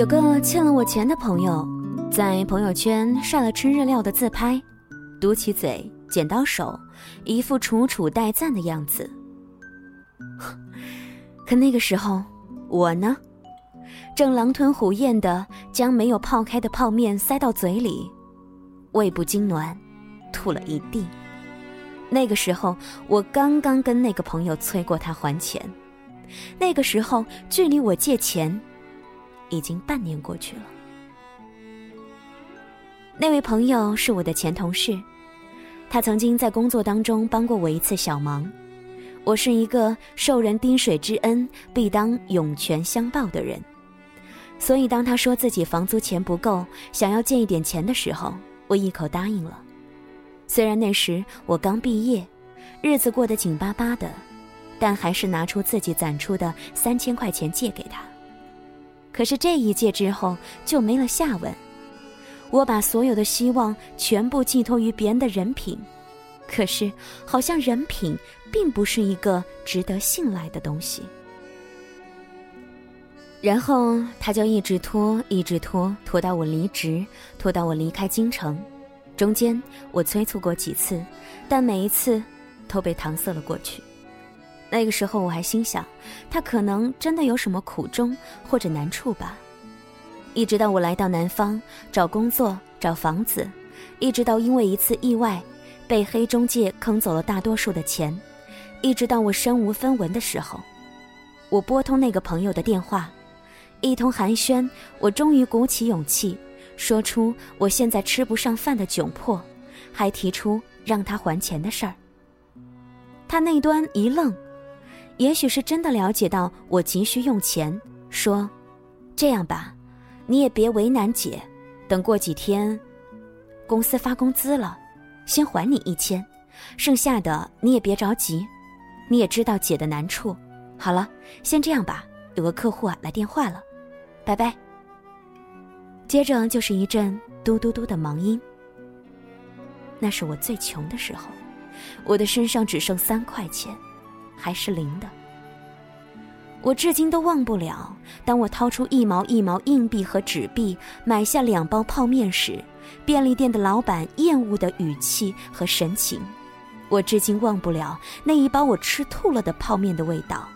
有个欠了我钱的朋友，在朋友圈晒了吃日料的自拍，嘟起嘴，剪刀手，一副楚楚待赞的样子。可那个时候，我呢，正狼吞虎咽的将没有泡开的泡面塞到嘴里，胃部痉挛，吐了一地。那个时候，我刚刚跟那个朋友催过他还钱，那个时候距离我借钱。已经半年过去了。那位朋友是我的前同事，他曾经在工作当中帮过我一次小忙。我是一个受人滴水之恩必当涌泉相报的人，所以当他说自己房租钱不够，想要借一点钱的时候，我一口答应了。虽然那时我刚毕业，日子过得紧巴巴的，但还是拿出自己攒出的三千块钱借给他。可是这一届之后就没了下文，我把所有的希望全部寄托于别人的人品，可是好像人品并不是一个值得信赖的东西。然后他就一直拖，一直拖，拖到我离职，拖到我离开京城，中间我催促过几次，但每一次都被搪塞了过去。那个时候我还心想，他可能真的有什么苦衷或者难处吧。一直到我来到南方找工作、找房子，一直到因为一次意外，被黑中介坑走了大多数的钱，一直到我身无分文的时候，我拨通那个朋友的电话，一通寒暄，我终于鼓起勇气说出我现在吃不上饭的窘迫，还提出让他还钱的事儿。他那端一愣。也许是真的了解到我急需用钱，说：“这样吧，你也别为难姐，等过几天，公司发工资了，先还你一千，剩下的你也别着急，你也知道姐的难处。好了，先这样吧，有个客户啊来电话了，拜拜。”接着就是一阵嘟嘟嘟的忙音。那是我最穷的时候，我的身上只剩三块钱。还是零的，我至今都忘不了。当我掏出一毛一毛硬币和纸币买下两包泡面时，便利店的老板厌恶的语气和神情。我至今忘不了那一包我吃吐了的泡面的味道。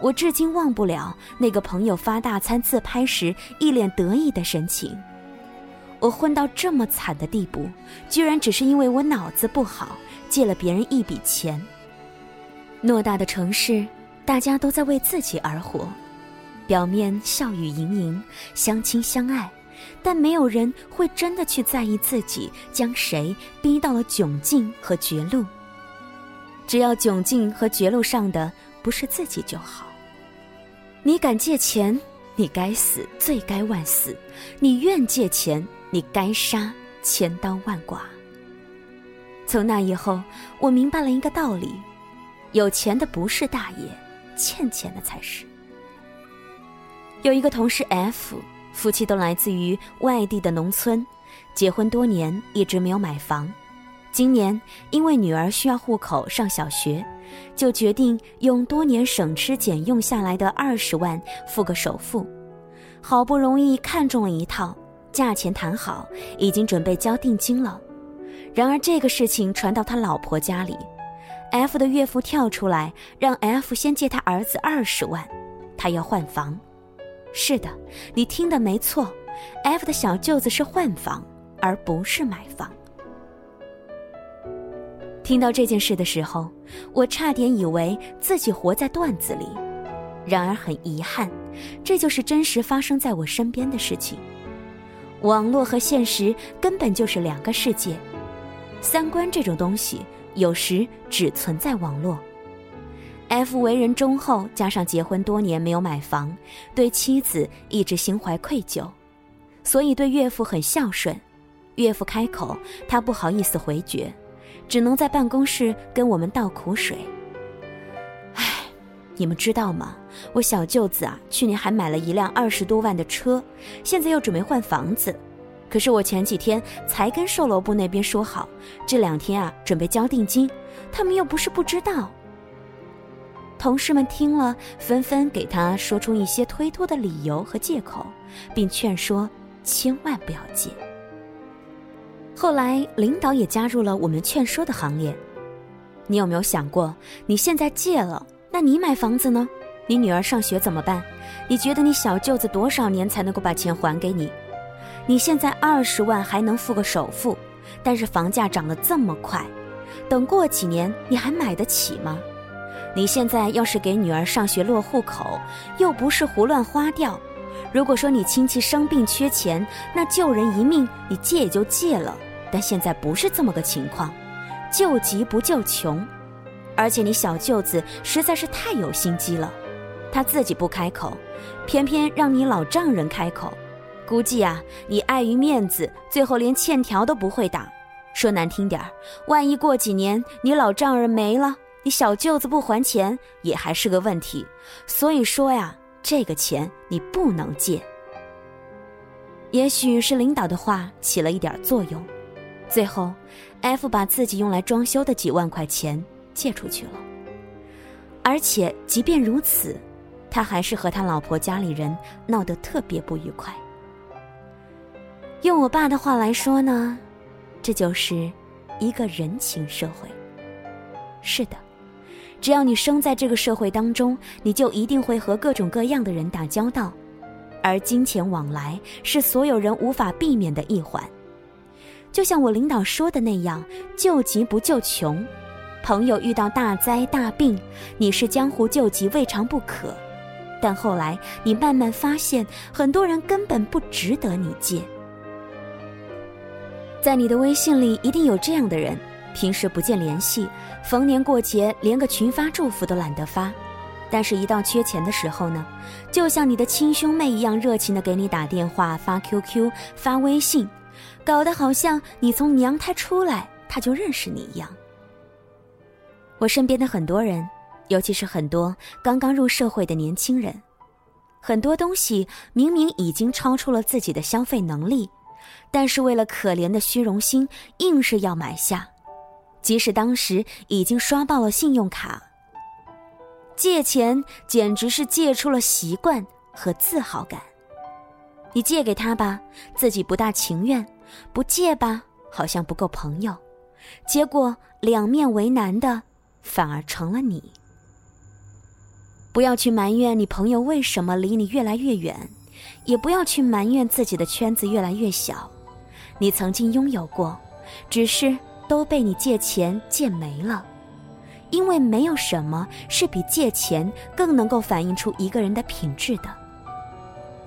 我至今忘不了那个朋友发大餐自拍时一脸得意的神情。我混到这么惨的地步，居然只是因为我脑子不好，借了别人一笔钱。偌大的城市，大家都在为自己而活，表面笑语盈盈，相亲相爱，但没有人会真的去在意自己将谁逼到了窘境和绝路。只要窘境和绝路上的不是自己就好。你敢借钱，你该死，罪该万死；你愿借钱，你该杀，千刀万剐。从那以后，我明白了一个道理。有钱的不是大爷，欠钱的才是。有一个同事 F，夫妻都来自于外地的农村，结婚多年一直没有买房。今年因为女儿需要户口上小学，就决定用多年省吃俭用下来的二十万付个首付。好不容易看中了一套，价钱谈好，已经准备交定金了。然而这个事情传到他老婆家里。F 的岳父跳出来，让 F 先借他儿子二十万，他要换房。是的，你听的没错，F 的小舅子是换房，而不是买房。听到这件事的时候，我差点以为自己活在段子里，然而很遗憾，这就是真实发生在我身边的事情。网络和现实根本就是两个世界，三观这种东西。有时只存在网络。F 为人忠厚，加上结婚多年没有买房，对妻子一直心怀愧疚，所以对岳父很孝顺。岳父开口，他不好意思回绝，只能在办公室跟我们倒苦水。唉，你们知道吗？我小舅子啊，去年还买了一辆二十多万的车，现在又准备换房子。可是我前几天才跟售楼部那边说好，这两天啊准备交定金，他们又不是不知道。同事们听了，纷纷给他说出一些推脱的理由和借口，并劝说千万不要借。后来，领导也加入了我们劝说的行列。你有没有想过，你现在借了，那你买房子呢？你女儿上学怎么办？你觉得你小舅子多少年才能够把钱还给你？你现在二十万还能付个首付，但是房价涨得这么快，等过几年你还买得起吗？你现在要是给女儿上学落户口，又不是胡乱花掉。如果说你亲戚生病缺钱，那救人一命，你借也就借了。但现在不是这么个情况，救急不救穷，而且你小舅子实在是太有心机了，他自己不开口，偏偏让你老丈人开口。估计啊，你碍于面子，最后连欠条都不会打。说难听点儿，万一过几年你老丈人没了，你小舅子不还钱也还是个问题。所以说呀，这个钱你不能借。也许是领导的话起了一点作用，最后，F 把自己用来装修的几万块钱借出去了。而且即便如此，他还是和他老婆家里人闹得特别不愉快。用我爸的话来说呢，这就是一个人情社会。是的，只要你生在这个社会当中，你就一定会和各种各样的人打交道，而金钱往来是所有人无法避免的一环。就像我领导说的那样，救急不救穷。朋友遇到大灾大病，你是江湖救急未尝不可，但后来你慢慢发现，很多人根本不值得你借。在你的微信里一定有这样的人，平时不见联系，逢年过节连个群发祝福都懒得发，但是，一到缺钱的时候呢，就像你的亲兄妹一样热情的给你打电话、发 QQ、发微信，搞得好像你从娘胎出来他就认识你一样。我身边的很多人，尤其是很多刚刚入社会的年轻人，很多东西明明已经超出了自己的消费能力。但是为了可怜的虚荣心，硬是要买下，即使当时已经刷爆了信用卡。借钱简直是借出了习惯和自豪感。你借给他吧，自己不大情愿；不借吧，好像不够朋友。结果两面为难的，反而成了你。不要去埋怨你朋友为什么离你越来越远。也不要去埋怨自己的圈子越来越小，你曾经拥有过，只是都被你借钱借没了。因为没有什么是比借钱更能够反映出一个人的品质的。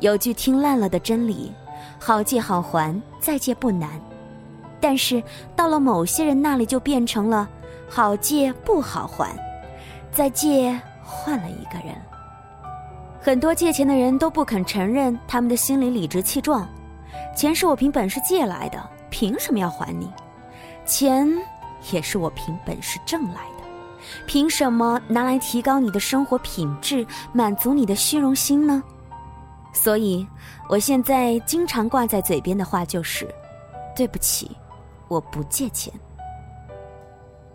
有句听烂了的真理：好借好还，再借不难。但是到了某些人那里，就变成了好借不好还，再借换了一个人。很多借钱的人都不肯承认，他们的心里理直气壮：“钱是我凭本事借来的，凭什么要还你？钱也是我凭本事挣来的，凭什么拿来提高你的生活品质，满足你的虚荣心呢？”所以，我现在经常挂在嘴边的话就是：“对不起，我不借钱。”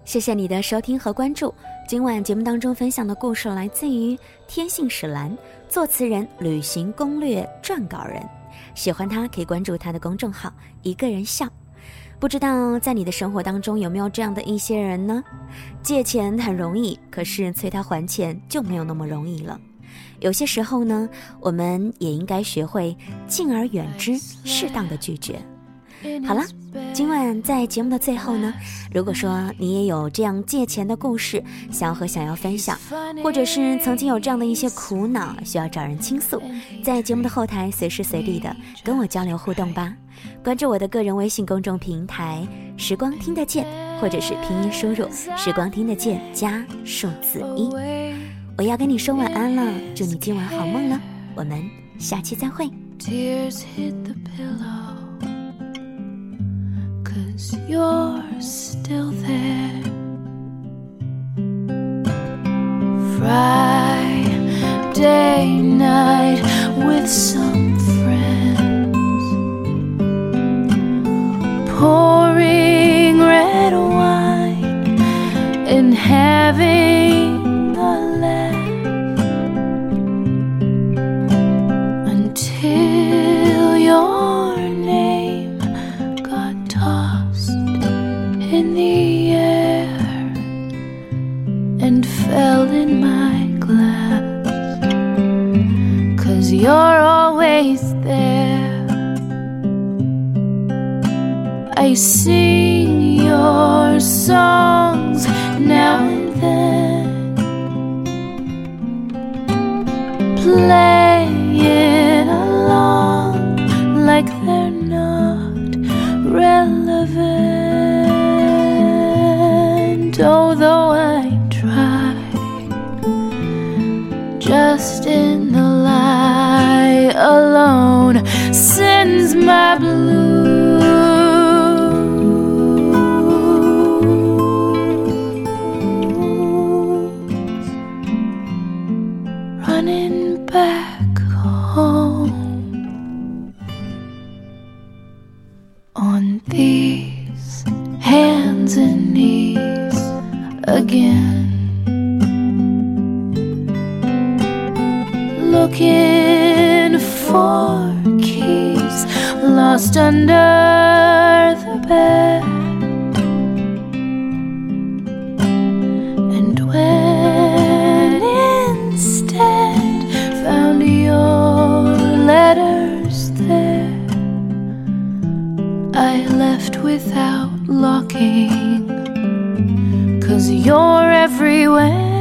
谢谢你的收听和关注。今晚节目当中分享的故事来自于天性史兰，作词人旅行攻略撰稿人。喜欢他可以关注他的公众号“一个人笑”。不知道在你的生活当中有没有这样的一些人呢？借钱很容易，可是催他还钱就没有那么容易了。有些时候呢，我们也应该学会敬而远之，适当的拒绝。好了，今晚在节目的最后呢，如果说你也有这样借钱的故事，想要和想要分享，或者是曾经有这样的一些苦恼需要找人倾诉，在节目的后台随时随地的跟我交流互动吧。关注我的个人微信公众平台“时光听得见”，或者是拼音输入“时光听得见”加数字一。我要跟你说晚安了，祝你今晚好梦了，我们下期再会。Cause you're still there. Friday night in my glass. Cause you're always there. I sing your songs now and then. Playing lost under the bed. And when instead found your letters there, I left without locking. Cause you're everywhere.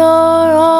your own.